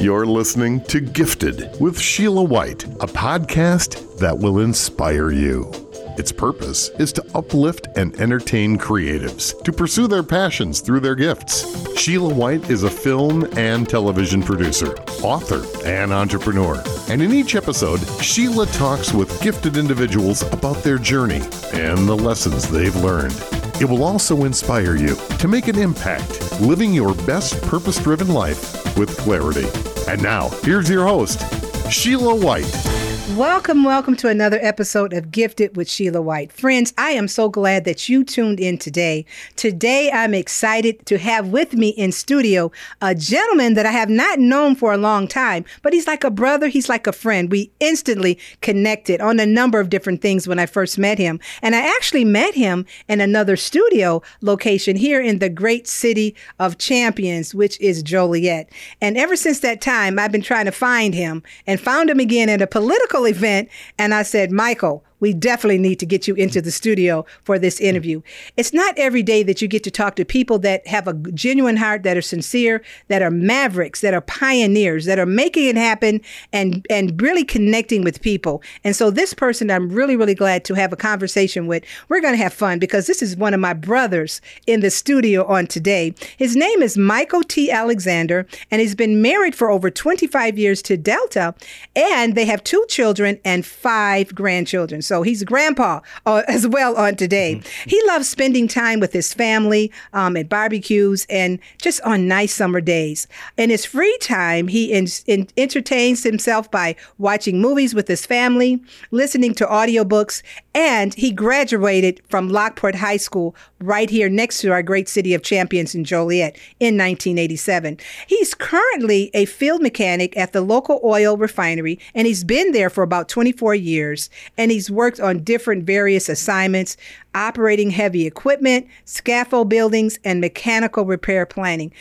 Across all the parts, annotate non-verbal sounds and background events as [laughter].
You're listening to Gifted with Sheila White, a podcast that will inspire you. Its purpose is to uplift and entertain creatives to pursue their passions through their gifts. Sheila White is a film and television producer, author, and entrepreneur. And in each episode, Sheila talks with gifted individuals about their journey and the lessons they've learned. It will also inspire you to make an impact, living your best purpose driven life with clarity. And now, here's your host, Sheila White. Welcome, welcome to another episode of Gifted with Sheila White. Friends, I am so glad that you tuned in today. Today, I'm excited to have with me in studio a gentleman that I have not known for a long time, but he's like a brother, he's like a friend. We instantly connected on a number of different things when I first met him. And I actually met him in another studio location here in the great city of champions, which is Joliet. And ever since that time, I've been trying to find him and found him again at a political event. And I said, Michael, we definitely need to get you into the studio for this interview. It's not every day that you get to talk to people that have a genuine heart, that are sincere, that are mavericks, that are pioneers, that are making it happen and, and really connecting with people. And so this person I'm really, really glad to have a conversation with. We're going to have fun because this is one of my brothers in the studio on today. His name is Michael T. Alexander, and he's been married for over 25 years to Delta, and they have two children and five grandchildren. So he's a grandpa uh, [laughs] as well on today. Mm-hmm. He loves spending time with his family um, at barbecues and just on nice summer days. In his free time, he in, in, entertains himself by watching movies with his family, listening to audiobooks, and he graduated from Lockport High School right here next to our great city of champions in Joliet in 1987. He's currently a field mechanic at the local oil refinery, and he's been there for about 24 years. And he's worked on different various assignments operating heavy equipment, scaffold buildings, and mechanical repair planning.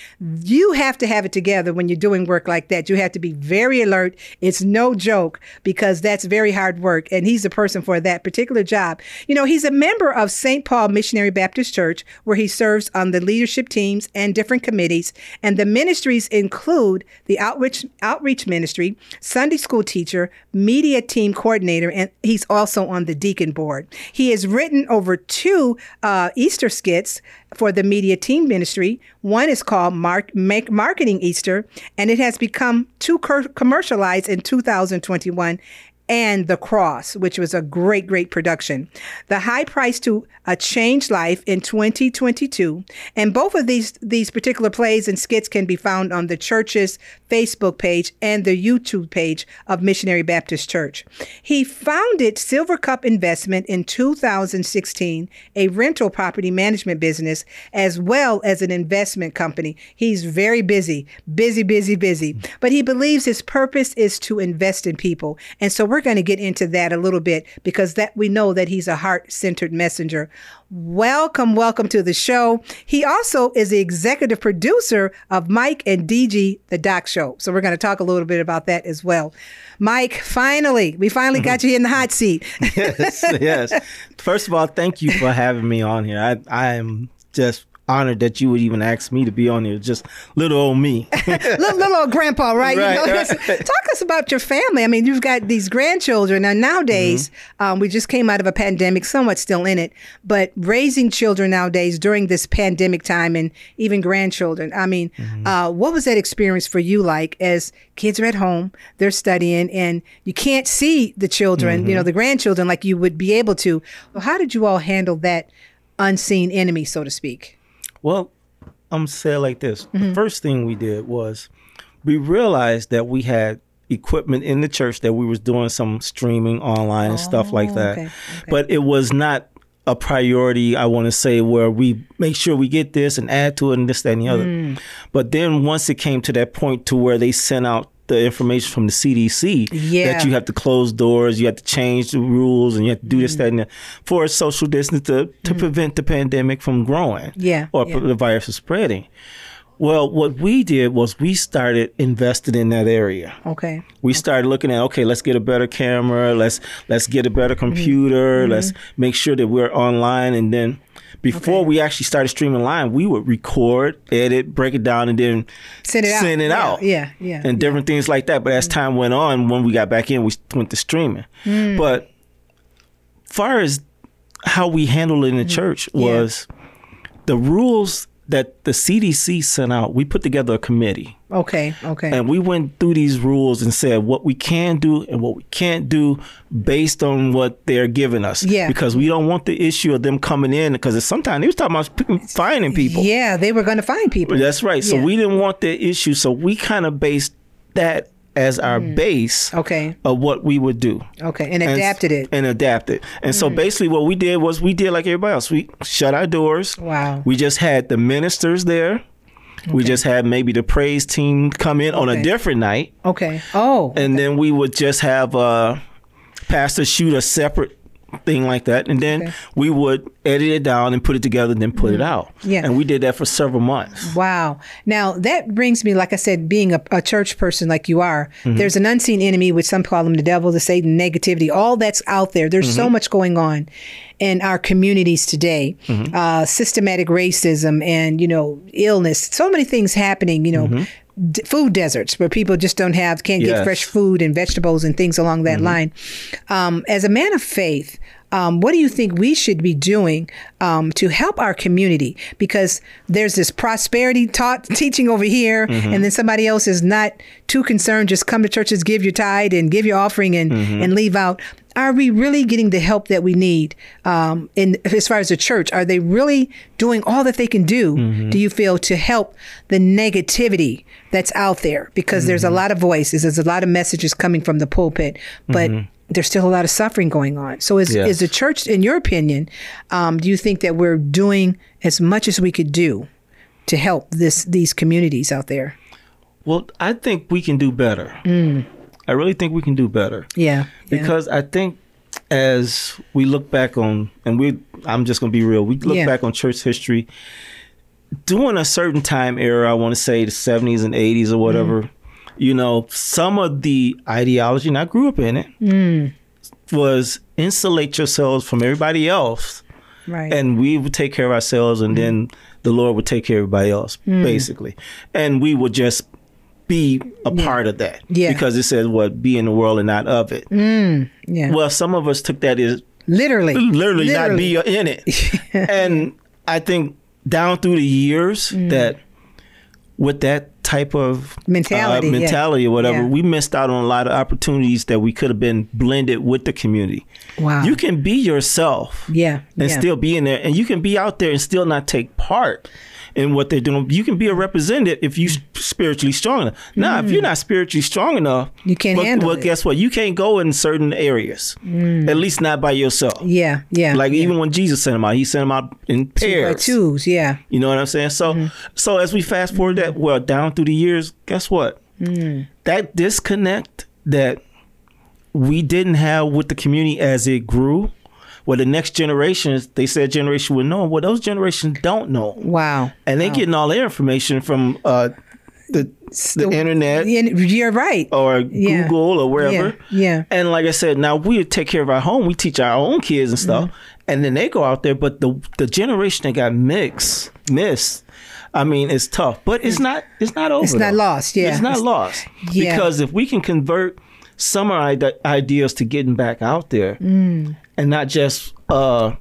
You have to have it together when you're doing work like that. You have to be very alert. It's no joke because that's very hard work. And he's the person for that particular job. You know, he's a member of St. Paul Missionary Baptist Church, where he serves on the leadership teams and different committees. And the ministries include the outreach, outreach ministry, Sunday school teacher, media team coordinator, and he's also on the deacon board. He has written over two uh, Easter skits for the media team ministry. One is called Mark, Make Marketing Easter, and it has become two commercialized in 2021 and The Cross, which was a great, great production. The High Price to a Changed Life in 2022. And both of these, these particular plays and skits can be found on the church's Facebook page and the YouTube page of Missionary Baptist Church. He founded Silver Cup Investment in 2016, a rental property management business, as well as an investment company. He's very busy, busy, busy, busy. But he believes his purpose is to invest in people. And so we're going to get into that a little bit because that we know that he's a heart-centered messenger. Welcome, welcome to the show. He also is the executive producer of Mike and DJ the Doc Show. So we're going to talk a little bit about that as well. Mike, finally, we finally got you in the hot seat. [laughs] yes, yes. First of all, thank you for having me on here. I I am just honored that you would even ask me to be on here. Just little old me, [laughs] little, little, old grandpa, right? right, you know, right. [laughs] Talk us about your family. I mean, you've got these grandchildren, and nowadays mm-hmm. um, we just came out of a pandemic, somewhat still in it, but raising children nowadays during this pandemic time, and even grandchildren. I mean, mm-hmm. uh, what was that experience for you like? As kids are at home, they're studying, and you can't see the children, mm-hmm. you know, the grandchildren, like you would be able to. Well, how did you all handle that? unseen enemy, so to speak? Well, I'm say it like this. Mm-hmm. The first thing we did was we realized that we had equipment in the church that we was doing some streaming online and stuff like oh, that. Okay, okay. But it was not a priority, I want to say, where we make sure we get this and add to it and this, that, and the other. Mm. But then once it came to that point to where they sent out the information from the CDC yeah. that you have to close doors, you have to change the rules, and you have to do this, that, and that for social distance to, to mm prevent the pandemic from growing yeah, or yeah. the virus from spreading. Well, what we did was we started investing in that area. Okay. We okay. started looking at okay, let's get a better camera, let's let's get a better computer, mm-hmm. let's make sure that we're online, and then Before Okay. we actually started streaming live, we would record, edit, break it down, and then Send it out. It Yeah, out. yeah, yeah, And different things like that. But as time went on, when we got back in, we went to streaming. Mm. But far as how we handled it in the church Mm. Yeah. was the rules that the CDC sent out. We put together a committee. Okay. Okay. And we went through these rules and said what we can do and what we can't do based on what they're giving us. Yeah. Because we don't want the issue of them coming in because sometimes they was talking about finding people. yeah, they were going to find people. That's right. So Yeah. we didn't want the issue. So we kind of based that as our base Mm. Okay. of what we would do. Okay. And And- adapted it. Mm. And adapted. And so basically what we did was we did like everybody else. We shut our doors. Wow. We just had the ministers there. We just had maybe the praise team come in on a different night. Okay. Oh. And then we would just have uh pastor shoot a separate thing like that. And then Okay. We would edit it down and put it together and then put it out. Yeah. And we did that for several months. Wow. Now that brings me, like I said, being a, a church person like you are, Mm-hmm. there's an unseen enemy, which some call him the devil, the Satan, negativity, all that's out there. There's so Mm-hmm. much going on in our communities today. Mm-hmm. Uh, systematic racism and, you know, illness, so many things happening, you know. D- food deserts where people just don't have can't get Mm-hmm. Yes. Mm-hmm. fresh food and vegetables and things along that line. Um, as a man of faith, um, what do you think we should be doing um, to help our community? Because there's this prosperity taught [laughs] teaching over here, Mm-hmm. and then somebody else is not too concerned. Just come to churches, give your tithe, and give your offering, and Mm-hmm. and leave out. Are we really getting the help that we need? Um, in as far as the church, are they really doing all that they can do? Mm-hmm. Do you feel to help the negativity that's out there? Because there's a Mm-hmm. lot of voices, there's a lot of messages coming from the pulpit, but there's still a lot of suffering going on. So, is Yes. is the church, in your opinion, um, do you think that we're doing as much as we could do to help this these communities out there? Well, I think we can do better. I really think we can do better. Yeah, yeah. because I think as we look back on, and we, I'm just gonna be real. We look Yeah. back on church history during a certain time era. I want to say the 70s and 80s or whatever. Mm. You know, some of the ideology, and I grew up in it, Mm. was insulate yourselves from everybody else, right. and we would take care of ourselves, and then the Lord would take care of everybody else, Mm. basically, and we would just be a part of that Yeah. because it says what be in the world and not of it. yeah, Well, some of us took that as literally, literally, not be in it. [laughs] and I think down through the years Mm. that with that type of Mentality, uh, yeah. or whatever, Yeah. we missed out on a lot of opportunities that we could have been blended with the community. Wow. You can be yourself yeah, and yeah. still be in there, and you can be out there and still not take part in what they're doing. You can be a representative if you spiritually strong enough. Now, if you're not spiritually strong enough, Mm. You can't well, handle well, it. Mm. guess what? You can't go in certain areas, at least not by yourself. yeah, yeah. Like yeah. even when Jesus sent them out, he sent them out in Two by twos, yeah, You know what I'm saying? So, Mm-hmm. so as we fast forward that well down through the years, guess what? Mm. That disconnect that we didn't have with the community as it grew, well, the next generations, they said generation would know. Well, those generations don't know, wow. and they getting all their information from uh, the the internet You're right. or Yeah. Google or wherever. Yeah, yeah. And like I said, now we take care of our home. We teach our own kids and stuff, Mm-hmm. and then they go out there. But the the generation that got mixed, missed. I mean, it's tough, but it's not. It's not over. It's not though. lost, yeah. it's not It's- lost Yeah. because if we can convert some of our ideas to getting back out there, Mm. And not just uh,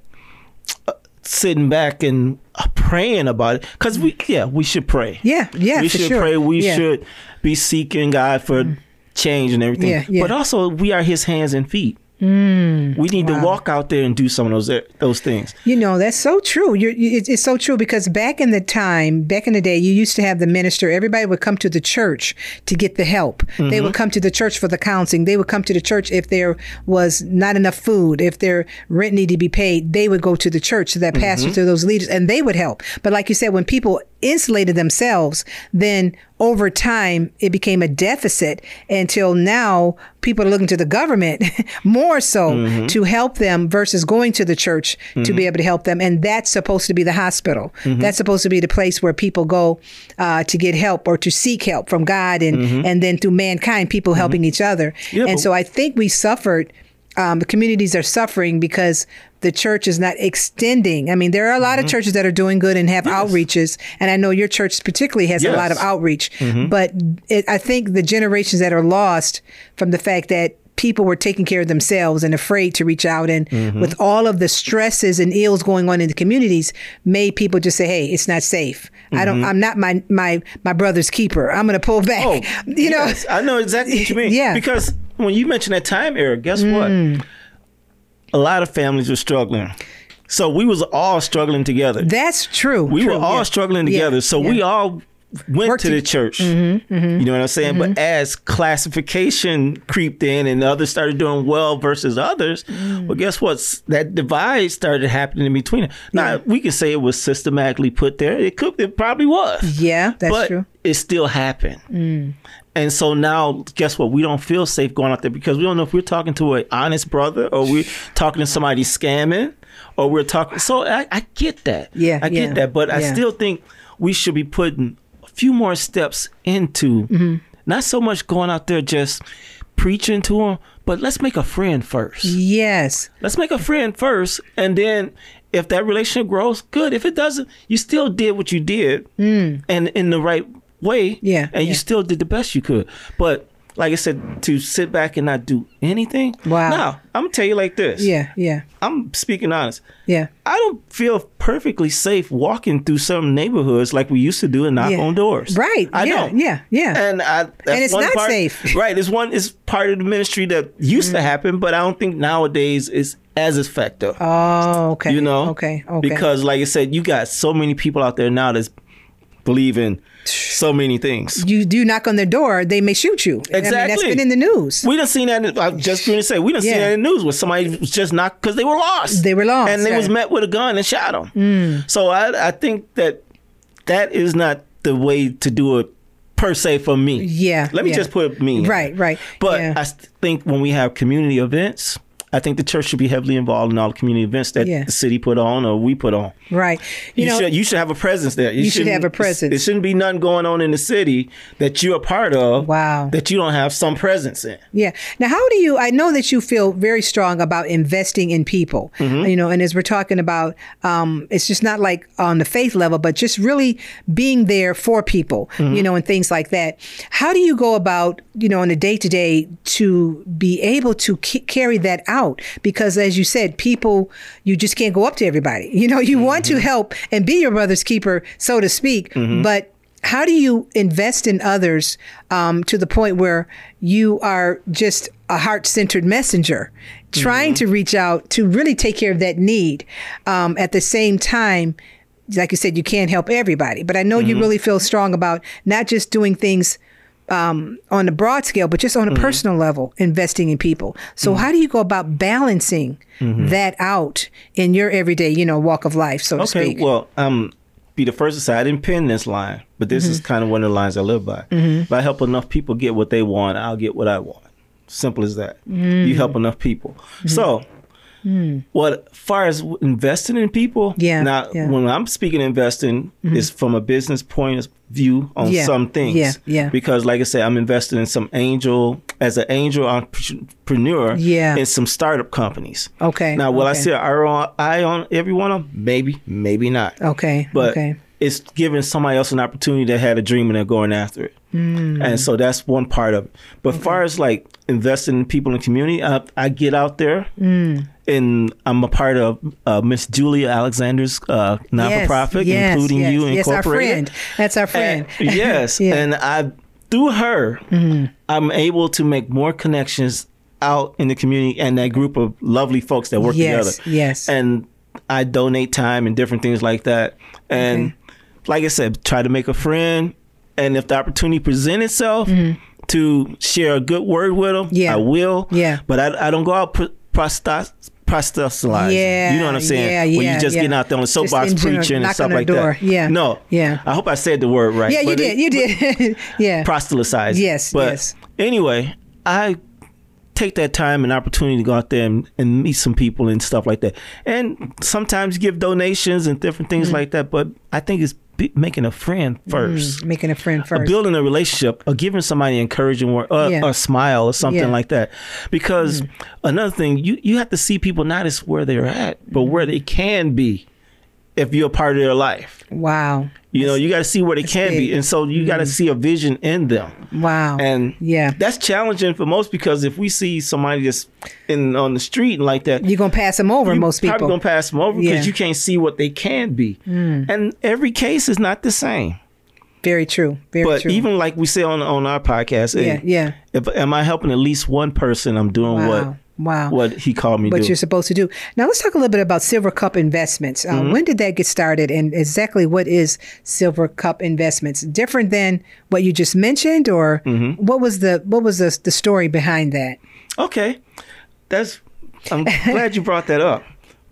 sitting back and praying about it, because we yeah we should pray. Yeah, yeah, we should sure. pray. We Yeah. should be seeking God for change and everything. Yeah, yeah. But also, we are His hands and feet. We need to walk out there and do some of those those things. You know, that's so true. You're, you, it's, it's so true because back in the time, back in the day, you used to have the minister, everybody would come to the church to get the help. They Mm-hmm. would come to the church for the counseling. They would come to the church if there was not enough food, if their rent needed to be paid. They would go to the church, to that pastor, Mm-hmm. to those leaders, and they would help. But like you said, when people insulated themselves, then over time it became a deficit until now people are looking to the government [laughs] more so Mm-hmm. to help them versus going to the church to be able to help them and that's supposed to be the hospital Mm-hmm. that's supposed to be the place where people go uh, to get help or to seek help from god and and then through mankind people helping each other Mm-hmm. Yeah, and so i think we suffered um, the communities are suffering because the church is not extending. I mean, there are a lot mm-hmm. of churches that are doing good and have yes. outreaches, and I know your church particularly has yes. a lot of outreach. Mm-hmm. But it, I think the generations that are lost from the fact that people were taking care of themselves and afraid to reach out and mm-hmm. with all of the stresses and ills going on in the communities made people just say hey it's not safe mm-hmm. i don't mm-hmm. i'm not my my my brother's keeper i'm gonna pull back oh, [laughs] you yes, know i know exactly what you mean [laughs] yeah because when you mentioned that time era guess mm. what a lot of families were struggling so we was all struggling together that's true we true, were all yeah. struggling together yeah. so yeah. we all went to the church. Mm-hmm, mm-hmm, you know what I'm saying? Mm-hmm. But as classification creeped in and others started doing well versus others, mm. well, guess what? That divide started happening in between. Now yeah. we can say it was systematically put there. It could, it probably was. Yeah, that's but true. It still happened. Mm. And so now, guess what? We don't feel safe going out there because we don't know if we're talking to an honest brother or we're talking to somebody scamming or we're talking. So I, I get that. Yeah, I get yeah, that. But yeah. I still think we should be putting a few more steps into mm-hmm. not so much going out there just preaching to them, but let's make a friend first. Yes. Let's make a friend first. And then if that relationship grows, good. If it doesn't, you still did what you did mm. and in the right way. Yeah. And yeah. you still did the best you could. But like I said, to sit back and not do anything. Wow. Now, I'm gonna tell you like this. Yeah, yeah. I'm speaking honest. Yeah. I don't feel perfectly safe walking through some neighborhoods like we used to do and knock yeah. on doors. Right. I yeah, don't. Yeah, yeah. And I and it's not part, safe. [laughs] Right. It's one it's part of the ministry that used mm. to happen, but I don't think nowadays is as effective. Oh, okay. You know? Okay. Okay. Because like I said, you got so many people out there now that's believing so many things. You do knock on their door, they may shoot you. Exactly. I mean, that's been in the news. We done seen that. I just going to say we done yeah. seen that in the news where somebody was just knocked because they were lost. They were lost, and they was met with a gun and shot them. Mm. So I, I think that that is not the way to do it per se for me. Yeah. Let me yeah. just put me. Right. Right. But yeah. I think when we have community events I think the church should be heavily involved in all the community events that yeah. the city put on or we put on. Right. You, you know, should you should have a presence there. You, you should have a presence. It shouldn't be nothing going on in the city that you're a part of. Wow. That you don't have some presence in. Yeah. Now, how do you? I know that you feel very strong about investing in people. Mm-hmm. You know, and as we're talking about, um, it's just not like on the faith level, but just really being there for people. Mm-hmm. You know, and things like that. How do you go about, you know, on a day to day to be able to c- carry that out? Out because as you said people you just can't go up to everybody you know you mm-hmm. want to mm-hmm. help and be your brother's keeper so to speak mm-hmm. but how do you invest in others um, to the point where you are just a heart-centered messenger trying mm-hmm. to reach out to really take care of that need um, at the same time like you said you can't help everybody but i know you mm-hmm. really feel strong about not just doing things um, on a broad scale, but just on a mm-hmm. personal level, investing in people. So, mm-hmm. how do you go about balancing mm-hmm. that out in your everyday, you know, walk of life, so to okay, speak? well, um, be the first to say I didn't pin this line, but this is mm-hmm. kind of one of the lines I live by. Mm-hmm. If I help enough people get what they want, I'll get what I want. Simple as that. You help enough people. So, Mm. What far as investing in people? Yeah. Now, yeah. when I'm speaking investing, mm-hmm. is from a business point of view on yeah. some things. Yeah. Yeah. Because, like I said, I'm investing in some angel as an angel entrepreneur. Yeah. In some startup companies. Okay. Now, will okay. I say eye on every one of them? Maybe, maybe not. Okay. But okay. it's giving somebody else an opportunity that had a dream and they're going after it. Mm. And so that's one part of it. But okay. far as like investing in people in the community, I, I get out there mm. And I'm a part of uh, Miss Julia Alexander's uh, nonprofit, yes, including yes, you yes, incorporated. our friend. That's our friend. And, [laughs] yes, yeah. and I through her, mm. I'm able to make more connections out in the community and that group of lovely folks that work yes, together. Yes, and I donate time and different things like that. And okay. like I said, try to make a friend and if the opportunity presents itself mm-hmm. to share a good word with them, yeah. I will. Yeah. But I, I don't go out pr- prostas- proselytizing. Yeah, you know what I'm saying? Yeah, yeah, When you just yeah. getting out there on the soapbox preaching and stuff like door. that. Yeah. No. Yeah. I hope I said the word right. Yeah, you did. It, you did. [laughs] yeah. Proselytizing. Yes. But yes. anyway, I take that time and opportunity to go out there and, and, meet some people and stuff like that. And sometimes give donations and different things mm-hmm. like that. But I think it's making a friend first. Mm, making a friend first. building a relationship or giving somebody encouraging word, uh, Yeah. a smile or something Yeah. like that. Because another thing, you, you have to see people not as where they're at, but where they can be if you're a part of their life. wow. You know, you got to see where they can big. be. And so you got to see a vision in them. Wow. And yeah. that's challenging for most because if we see somebody just in on the street and like that, You're going to pass them over, most people. probably gonna pass them over because Yeah. Mm. you can't see what they can be. And every case is not the same. Very true. Very But true. even like we say on on our podcast, yeah, hey, yeah. if am I helping at least one person, I'm doing Wow. what wow. what he called me what do. you're supposed to do. Now let's talk a little bit about Silver Cup Investments. Uh, Mm-hmm. When did that get started, and exactly what is Silver Cup Investments? Different than what you just mentioned, or Mm-hmm. what was the what was the the story behind that? Okay, that's I'm glad you brought that up.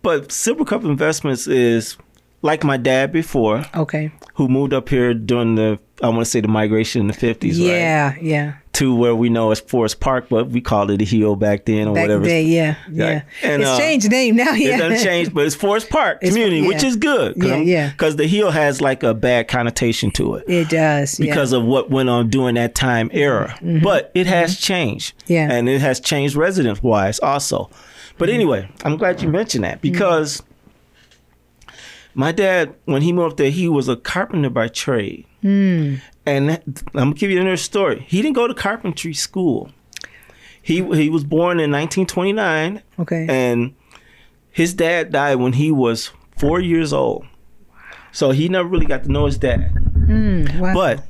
But Silver Cup Investments is like my dad before, Okay. who moved up here during the I want to say the migration in the fifties, right? Yeah, yeah. To where we know as Forest Park, but we called it the Hill back then or Back whatever. then, yeah, yeah. Yeah. And, it's uh, changed name now. Yeah, It doesn't change, but it's Forest Park It's- community, which is good. Yeah, yeah. Because the hill has like a bad connotation to it. It does. yeah. because of what went on during that time era. But it has changed. Mm-hmm. Yeah. And it has changed residence wise also. But Mm-hmm. anyway, I'm glad you mentioned that because my dad, when he moved there, he was a carpenter by trade. Mm. And that- I'm gonna give you another story. He didn't go to carpentry school. He he was born in 1929 okay. and his dad died when he was four years old. So he never really got to know his dad. Mm, wow. But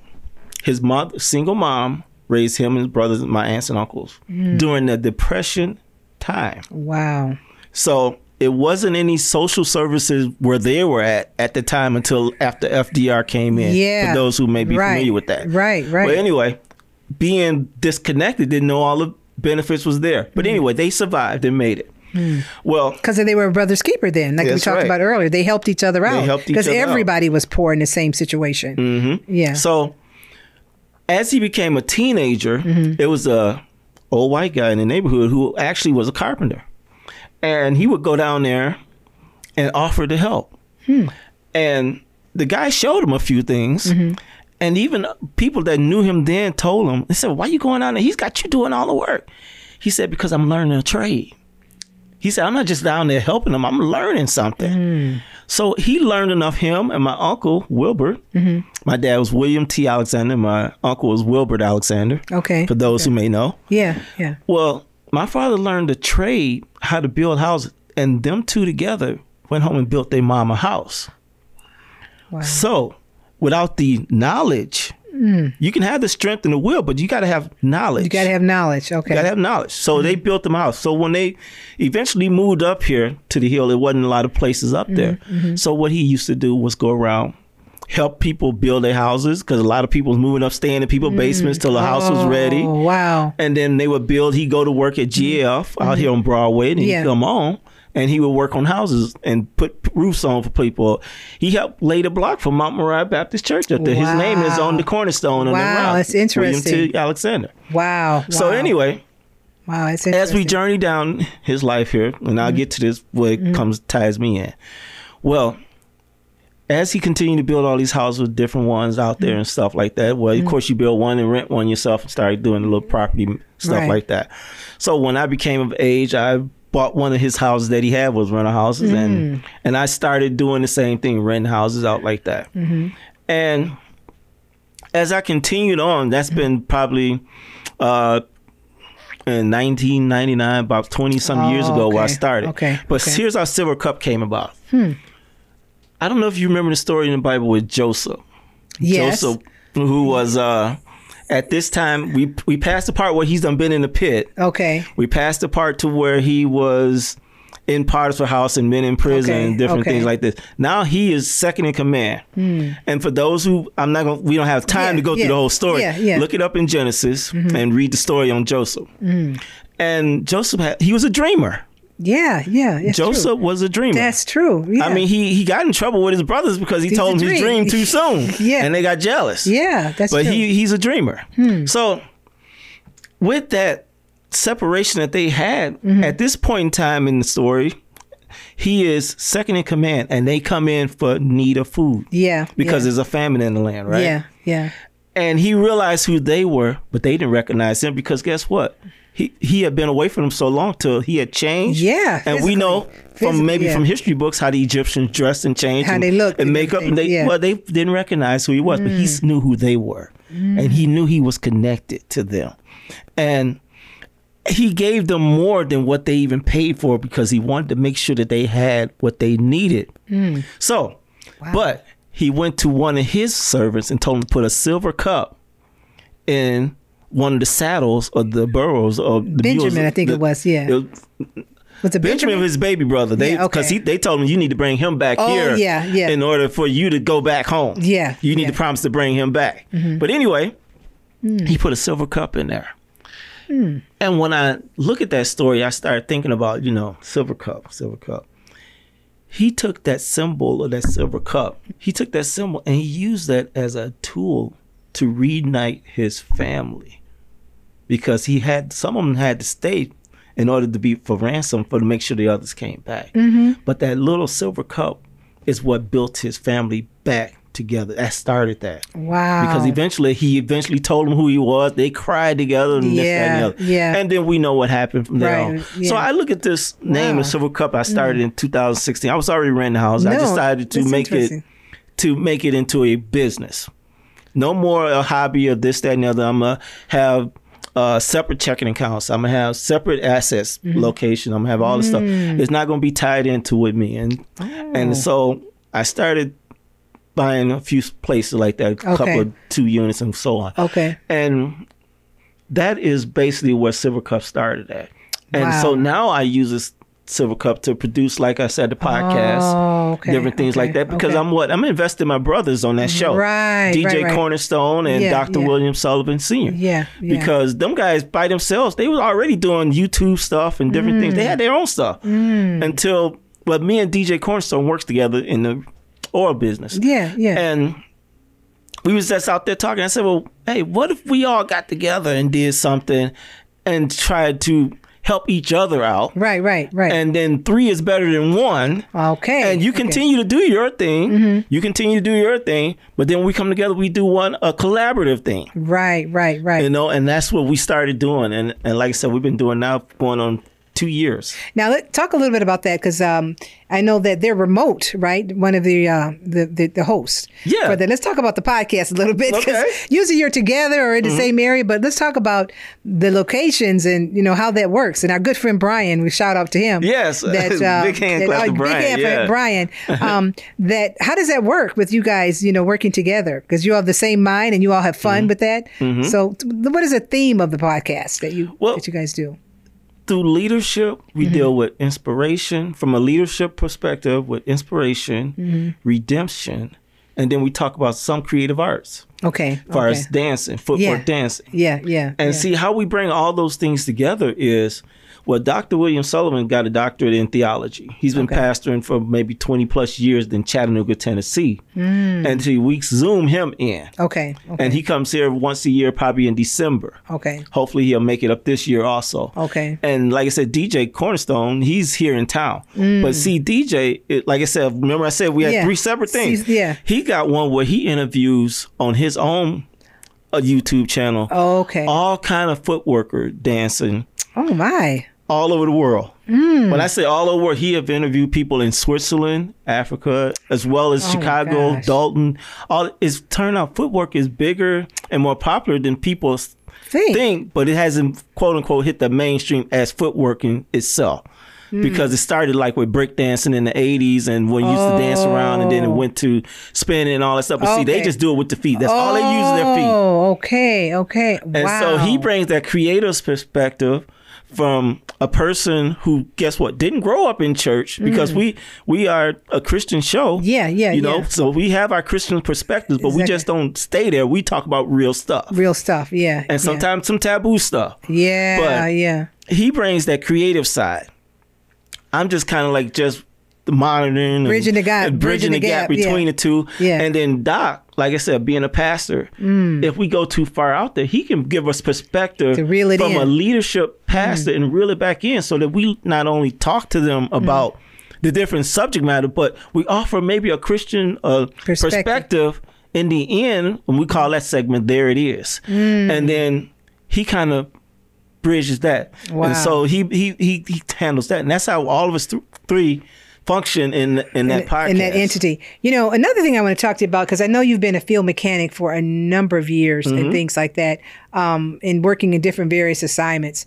his mother, single mom, raised him and his brothers, my aunts and uncles, during the Depression time. wow. So it wasn't any social services where they were at at the time until after FDR came in. Yeah. For those who may be Right. familiar with that. Right, right. But anyway, being disconnected, didn't know all the benefits was there. But Mm. anyway, they survived and made it. Well, Because they were a brother's keeper then, like we talked right. about earlier. They helped each other out. helped each Because other out. everybody was poor in the same situation. Mm-hmm. Yeah. So as he became a teenager, Mm-hmm. there was a old white guy in the neighborhood who actually was a carpenter. And he would go down there and offer to help. Hmm. And the guy showed him a few things. Mm-hmm. And even people that knew him then told him, they said, Why you going down there? He's got you doing all the work. He said, Because I'm learning a trade. He said, I'm not just down there helping him, I'm learning something. Hmm. So he learned enough him and my uncle Wilbur. Mm-hmm. My dad was William T. Alexander. My uncle was Wilbert Alexander. Okay. For those who may know. Yeah, yeah. Well, my father learned to trade how to build houses, and them two together went home and built their mama house. Wow. So, without the knowledge, hmm. you can have the strength and the will, but you got to have knowledge. Mm. You got to have knowledge. Okay. You gotta have knowledge. So they mm-hmm. built them out. So when they eventually moved up here to the hill, there wasn't a lot of places up there. Mm-hmm. Mm-hmm. So what he used to do was go around, help people build their houses because a lot of people was moving up, staying in people's basements till the house was ready. Oh, wow. And then they would build. He go to work at GF out here on Broadway, and he Yeah. come on. And he would work on houses and put roofs on for people. He helped lay the block for Mount Moriah Baptist Church up there. His name is on the cornerstone on Wow, the rock. that's William interesting. T. Alexander. Wow. So wow. anyway, wow, it's as we journey down his life here, and I'll get to this what Mm-hmm. comes ties me in. Well, as he continued to build all these houses, with different ones out there and stuff like that. Well, Mm-hmm. of course, you build one and rent one yourself and start doing a little property stuff Right. like that. So when I became of age, I bought one of his houses that he had was rental houses, Mm. and and I started doing the same thing, renting houses out like that. Mm-hmm. And as I continued on, that's been probably. Uh, in 1999, about 20 some years Oh, ago, where I started. Okay, But okay. here's how Silver Cup came about. I don't know if you remember the story in the Bible with Joseph. Yes. Joseph, who was uh, at this time we we passed the part where he's done been in the pit. Okay. We passed the part to where he was in Potiphar's house and been in prison Okay, and different okay. things like this. Now he is second in command. And for those who I'm not going, we don't have time Hmm. Yeah, to go through the whole story. yeah, yeah. Look it up in Genesis and read the story on Joseph. Hmm. And Joseph had he was a dreamer. Yeah, yeah. it's true. Joseph was a dreamer. That's true. Yeah. I mean, he he got in trouble with his brothers because he He's told a him his dream. dream too [laughs] soon. Yeah. and they got jealous. yeah, that's but true. Hmm. he he's a dreamer. So with that separation that they had Mm-hmm. at this point in time in the story, he is second in command, and they come in for need of food. Yeah, because yeah. there's a famine in the land, right? Yeah, yeah. And he realized who they were, but they didn't recognize him because guess what? He he had been away from them so long till he had changed. Yeah, and we know from maybe yeah. from history books how the Egyptians dressed and changed, how and, they looked, and makeup, and they yeah. well they didn't recognize who he was, mm. but he knew who they were, mm. and he knew he was connected to them, and he gave them more than what they even paid for because he wanted to make sure that they had what they needed. Mm. So, wow. but he went to one of his servants and told him to put a silver cup in one of the saddles of the burros of the Benjamin, mules. I think the, it was. Yeah. It was, was it Benjamin? Benjamin? his baby brother. They because yeah, okay. they told him you need to bring him back oh, here. Yeah, yeah. In order for you to go back home. Yeah. You need yeah. to promise to bring him back. Mm-hmm. But anyway, mm. he put a silver cup in there. Mm. And when I look at that story, I started thinking about, you know, silver cup, silver cup. He took that symbol of that silver cup, he took that symbol and he used that as a tool to reunite his family. Because he had some of them had to stay in order to be for ransom for to make sure the others came back. Mm-hmm. But that little silver cup is what built his family back together. That started that. Wow. Because eventually he eventually told them who he was. They cried together and yeah, this, that, and the other. Yeah. And then we know what happened from there right, on. Yeah. So I look at this name wow. of Silver Cup. I started mm. in 2016. I was already renting a house. No, I decided to make it to make it into a business. No more a hobby or this, that, and the other. I'm gonna have uh, separate checking accounts. I'm gonna have separate assets mm-hmm. location. I'm gonna have all Mm. the stuff. It's not gonna be tied into with me. And oh. and so I started buying a few places like that, a okay. couple of two units and so on. Okay. And that is basically where Silver Cup started at. And wow. so now I use this Silver Cup to produce, like I said, the podcast, oh, okay. different things okay. like that. Because okay. I'm what I'm investing my brothers on that show, right? DJ right, right. Cornerstone and yeah, Dr. Yeah. William Sullivan Senior. Yeah, yeah, because them guys by themselves, they were already doing YouTube stuff and different mm. things. They had their own stuff mm. until, but me and DJ Cornerstone works together in the oil business. Yeah, yeah, and. We was just out there talking. I said, "Well, hey, what if we all got together and did something, and tried to help each other out. Right, right, right. And then three is better than one. Okay. And you okay. continue to do your thing. Mm-hmm. You continue to do your thing. But then we come together, we do one a collaborative thing. Right, right, right. You know, and that's what we started doing. And and like I said, we've been doing now going on two years. Now, let talk a little bit about that because um, I know that they're remote, right? One of the uh, the, the, the hosts. Yeah. For that, let's talk about the podcast a little bit because Okay. usually you're together or in the Mm-hmm. same area, but let's talk about the locations and you know how that works. And our good friend Brian, we shout out to him. Yes. that [laughs] Big hand that- clap to big Brian, hand yeah. Brian. [laughs] Um, that how does that work with you guys? You know, working together because you all have the same mind and you all have Mm-hmm. fun with that. So, what is the theme of the podcast that you Well, that you guys do? Through leadership, we Mm-hmm. deal with inspiration from a leadership perspective with inspiration, Mm-hmm. redemption, and then we talk about some creative arts. Okay. As far okay. as dancing, footwork Yeah. dancing. yeah, yeah, And yeah. see how we bring all those things together is well, Dr. William Sullivan got a doctorate in theology. He's been Okay. pastoring for maybe 20 plus years in Chattanooga, Tennessee. And see, we Zoom him in. Okay. Mm. Okay. And he comes here once a year, probably in December. okay. Hopefully, he'll make it up this year also. Okay. And like I said, DJ Cornerstone, he's here in town. But see, DJ, it, like I said, remember I said we had Mm. Yeah. three separate things. See, yeah. He got one where he interviews on his own a YouTube channel Okay. all kind of footworker dancing oh my. All over the world. Mm. When I say all over, he have interviewed people in Switzerland, Africa, as well as Oh Chicago. Dolton. All it's turned out footwork is bigger and more popular than people Think. think, but it hasn't quote unquote hit the mainstream as footworking itself. Hmm. Because it started like with breakdancing in the 80s and when you used to dance around and then it Oh. went to spinning and all that stuff. But see, they just do it with the feet. That's all they use is their feet. Oh, okay, okay. And wow. so he brings that creator's perspective from a person who guess what didn't grow up in church because we we are a Christian show. Mm. Yeah, yeah, You know, yeah. so we have our Christian perspectives, but we just don't stay there. We talk about real stuff. real stuff. Yeah. and sometimes some taboo stuff. Yeah. but- yeah. He brings that creative side. I'm just kind of like just monitoring, and- Bridging the gap- bridging, the gap, yeah. between the two. Yeah. And then Doc, like I said, being a pastor, if we go too far out there, he can give us perspective Mm. To reel it from in. Mm. a leadership pastor and reel it back in, so that we not only talk to them about the different subject matter, but we offer maybe a Christian uh, perspective. perspective. In the end, when we call that segment, there it is, mm. and then he kind of bridges that, wow. and so he he he he handles that, and that's how all of us th- three function in in that in, podcast in that entity. You know, another thing I want to talk to you about because I know you've been a field mechanic for a number of years mm-hmm. and things like that, um, and working in different various assignments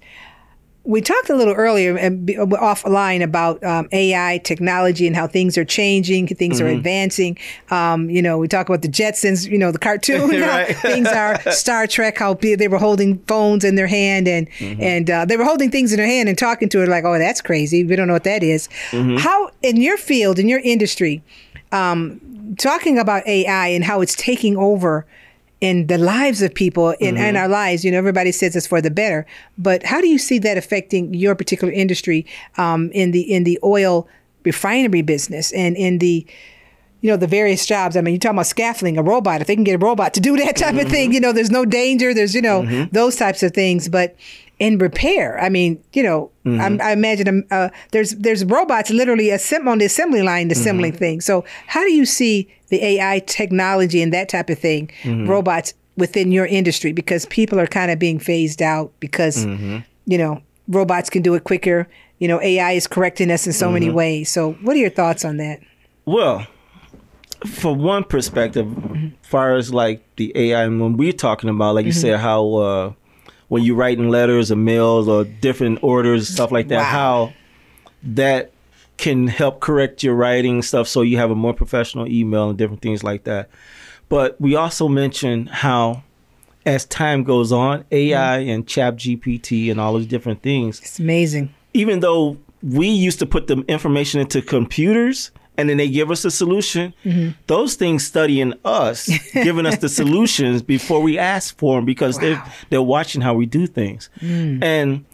we talked a little earlier and uh, offline about um, AI technology and how things are changing, things mm-hmm. are advancing. Um, you know, we talk about the Jetsons, you know, the cartoon, [laughs] things are [laughs] Star Trek, how they were holding phones in their hand and mm-hmm. and uh, they were holding things in their hand and talking to it like, oh, that's crazy. We don't know what that is. Mm-hmm. How in your field, in your industry, um, talking about AI and how it's taking over in the lives of people in, mm-hmm. in our lives. You know, everybody says it's for the better, but how do you see that affecting your particular industry um, in the in the oil refinery business and in the you know the various jobs. I mean, you're talking about scaffolding, a robot. If they can get a robot to do that type mm-hmm. of thing, you know, there's no danger. There's you know mm-hmm. those types of things. But in repair. I mean, you know, mm-hmm. I, I, imagine um, uh, there's there's robots literally assemb- on the assembly line assembling mm-hmm. things. So how do you see the AI technology and that type of thing, mm-hmm. robots within your industry? Because people are kind of being phased out because mm-hmm. you know robots can do it quicker. You know, AI is correcting us in so many mm-hmm. ways. So what are your thoughts on that? Well, for one perspective, mm-hmm. far as like the AI, and when we're talking about, like you said, how uh, when you're writing letters or mails or different orders, stuff like that, wow. how that can help correct your writing stuff so you have a more professional email and different things like that. But we also mentioned how as time goes on, AI mm. and Chat GPT and all those different things. It's amazing. Even though we used to put the information into computers, and then they give us a solution. Mm-hmm. Those things studying us, [laughs] giving us the solutions before we ask for them because wow. they're they're watching how we do things. Mm. And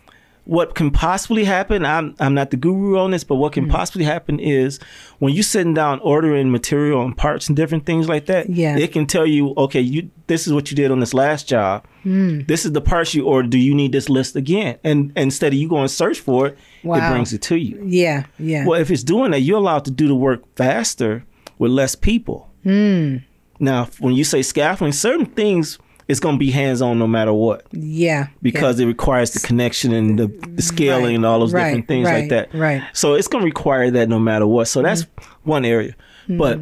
what can possibly happen, I'm I'm not the guru on this, but what can mm. possibly happen is when you're sitting down ordering material and parts and different things like that, yeah. it can tell you, okay, you this is what you did on this last job. Mm. This is the parts you ordered. Do you need this list again? And, and instead of you going to search for it, wow. it brings it to you. Yeah, yeah. Well, if it's doing that, you're allowed to do the work faster with less people. Mm. Now, when you say scaffolding, certain things it's going to be hands on no matter what. Yeah. Because yeah. it requires the connection and the, the scaling right. and all those right. different things right. like that. Right. So it's going to require that no matter what. So that's mm. one area. Mm. But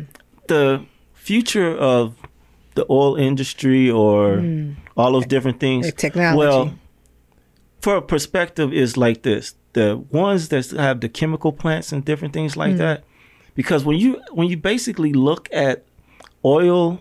the future of the oil industry or mm. all those different things. The technology. Well, for a perspective is like this: the ones that have the chemical plants and different things like mm. that. Because when you when you basically look at oil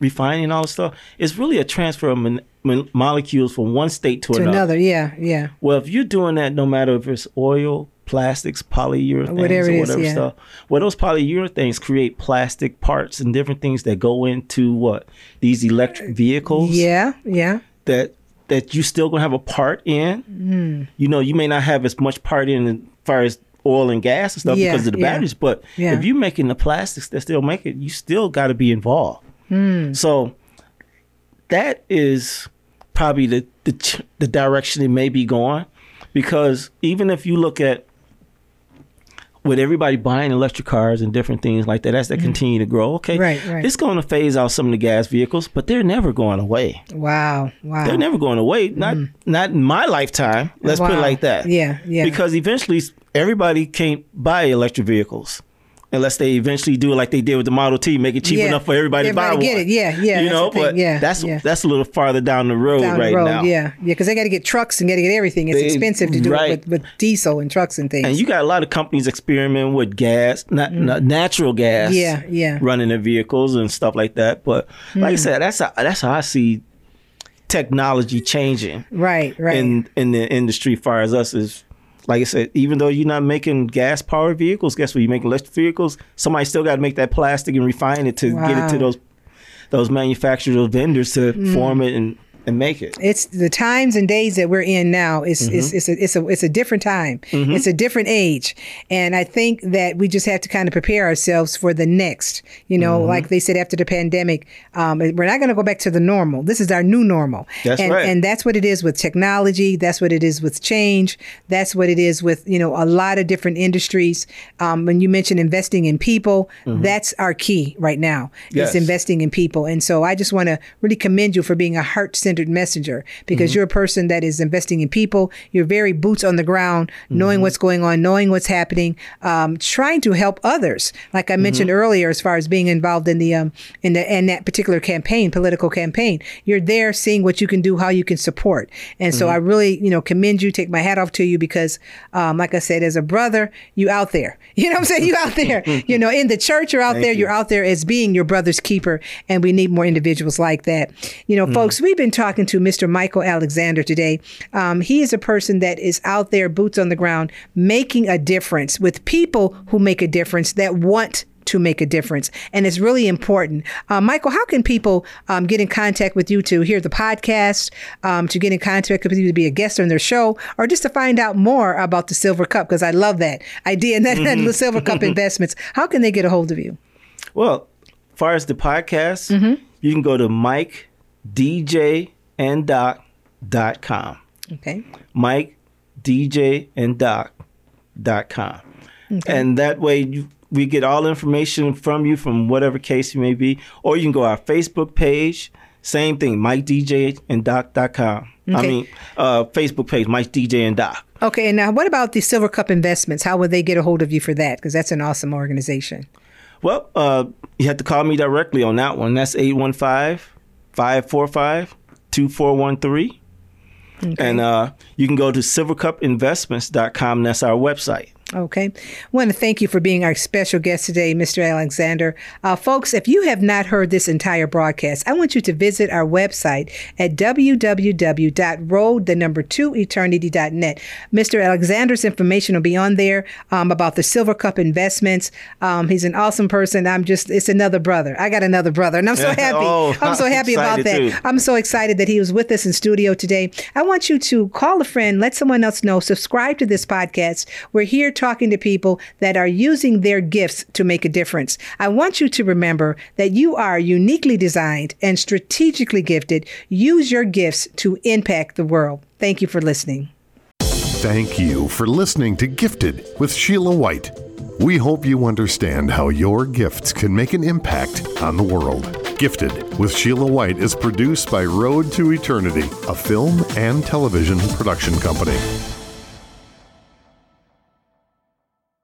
refining all the stuff, it's really a transfer of mon- mon- molecules from one state to, to another. another. Yeah, yeah. Well, if you're doing that, no matter if it's oil, plastics, polyurethanes, whatever or whatever is, yeah. stuff, well, those polyurethanes create plastic parts and different things that go into what these electric vehicles. Yeah, yeah. That that you still gonna have a part in. Mm. You know, you may not have as much part in as far as oil and gas and stuff yeah, because of the yeah. batteries, but yeah. if you're making the plastics that still make it, you still got to be involved. Mm. So that is probably the, the the direction it may be going, because even if you look at with everybody buying electric cars and different things like that, as they mm continue to grow, okay, right, right. it's going to phase out some of the gas vehicles, but they're never going away. Wow, wow, they're never going away. Not mm. not in my lifetime. Let's wow. put it like that. Yeah, yeah. Because eventually, everybody can't buy electric vehicles unless they eventually do it like they did with the Model T, make it cheap yeah. enough for everybody, everybody to buy get one. it. Yeah, yeah. You know, but yeah, that's yeah. that's a little farther down the road down right the road, now. Yeah, yeah, because they got to get trucks and got to get everything. It's they, expensive to do right. it with, with, diesel and trucks and things. And you got a lot of companies experimenting with gas, not, mm. not natural gas. Yeah, yeah. Running their vehicles and stuff like that. But mm. like I mm. said, that's how, that's how I see technology changing. Right, right. In in the industry, far as us is like I said, even though you're not making gas powered vehicles, guess what? You make electric vehicles. Somebody still got to make that plastic and refine it to wow. get it to those those manufacturers, those vendors to mm. form it and and make it. It's the times and days that we're in now. It's mm-hmm. it's, it's, a it's a it's a different time. Mm-hmm. It's a different age, and I think that we just have to kind of prepare ourselves for the next. You know, mm-hmm. like they said after the pandemic, um, we're not going to go back to the normal. This is our new normal. That's and, right. And that's what it is with technology. That's what it is with change. That's what it is with you know a lot of different industries. Um, when you mentioned investing in people, mm-hmm. that's our key right now. Yes. Is investing in people, and so I just want to really commend you for being a heart centered centered messenger because mm-hmm. you're a person that is investing in people. You're very boots on the ground, knowing mm-hmm. what's going on, knowing what's happening, um, trying to help others. Like I mentioned mm-hmm. earlier, as far as being involved in the um, in the in that particular campaign, political campaign, you're there seeing what you can do, how you can support. And so mm-hmm. I really, you know, commend you. Take my hat off to you because, um, like I said, as a brother, you out there. [laughs] You know what I'm saying? You out there. you know, in the church, you're out Thank there. You. You're out there as being your brother's keeper, and we need more individuals like that. You know, mm. folks, we've been talking talking to Mr. Michael Alexander today. Um, he is a person that is out there, boots on the ground, making a difference with people who make a difference that want to make a difference. And it's really important. Uh, Michael, how can people um, get in contact with you to hear the podcast, um, to get in contact with you to be a guest on their show, or just to find out more about the Silver Cup? Because I love that idea and that, mm-hmm. the Silver Cup [laughs] investments. How can they get a hold of you? Well, as far as the podcast, mm-hmm. you can go to Mic DJ and doc.com. Okay. Mic, DJ, and doc.com. Okay. And that way you, we get all information from you from whatever case you may be. Or you can go our Facebook page. Same thing, Mic DJ and Doc.com. Okay. I mean, uh, Facebook page, Mic DJ and Doc. Okay, and now what about the Silver Cup Investments? How would they get a hold of you for that? Because that's an awesome organization. Well, uh, you have to call me directly on that one. That's 815 545 2413. Okay. And uh, you can go to silvercupinvestments.com. That's our website. Okay. I want to thank you for being our special guest today, Mr. Alexander. Uh, folks, if you have not heard this entire broadcast, I want you to visit our website at www.road, the number two, eternity.net. Mr. Alexander's information will be on there um, about the Silver Cup investments. Um, he's an awesome person. I'm just, it's another brother. I got another brother, and I'm so [laughs] happy. oh, I'm so [laughs] happy about that. Too. I'm so excited that he was with us in studio today. I want you to call a friend, let someone else know, subscribe to this podcast. We're here talking to people that are using their gifts to make a difference. I want you to remember that you are uniquely designed and strategically gifted. Use your gifts to impact the world. Thank you for listening. Thank you for listening to Gifted with Sheila White. We hope you understand how your gifts can make an impact on the world. Gifted with Sheila White is produced by Road to Eternity, a film and television production company.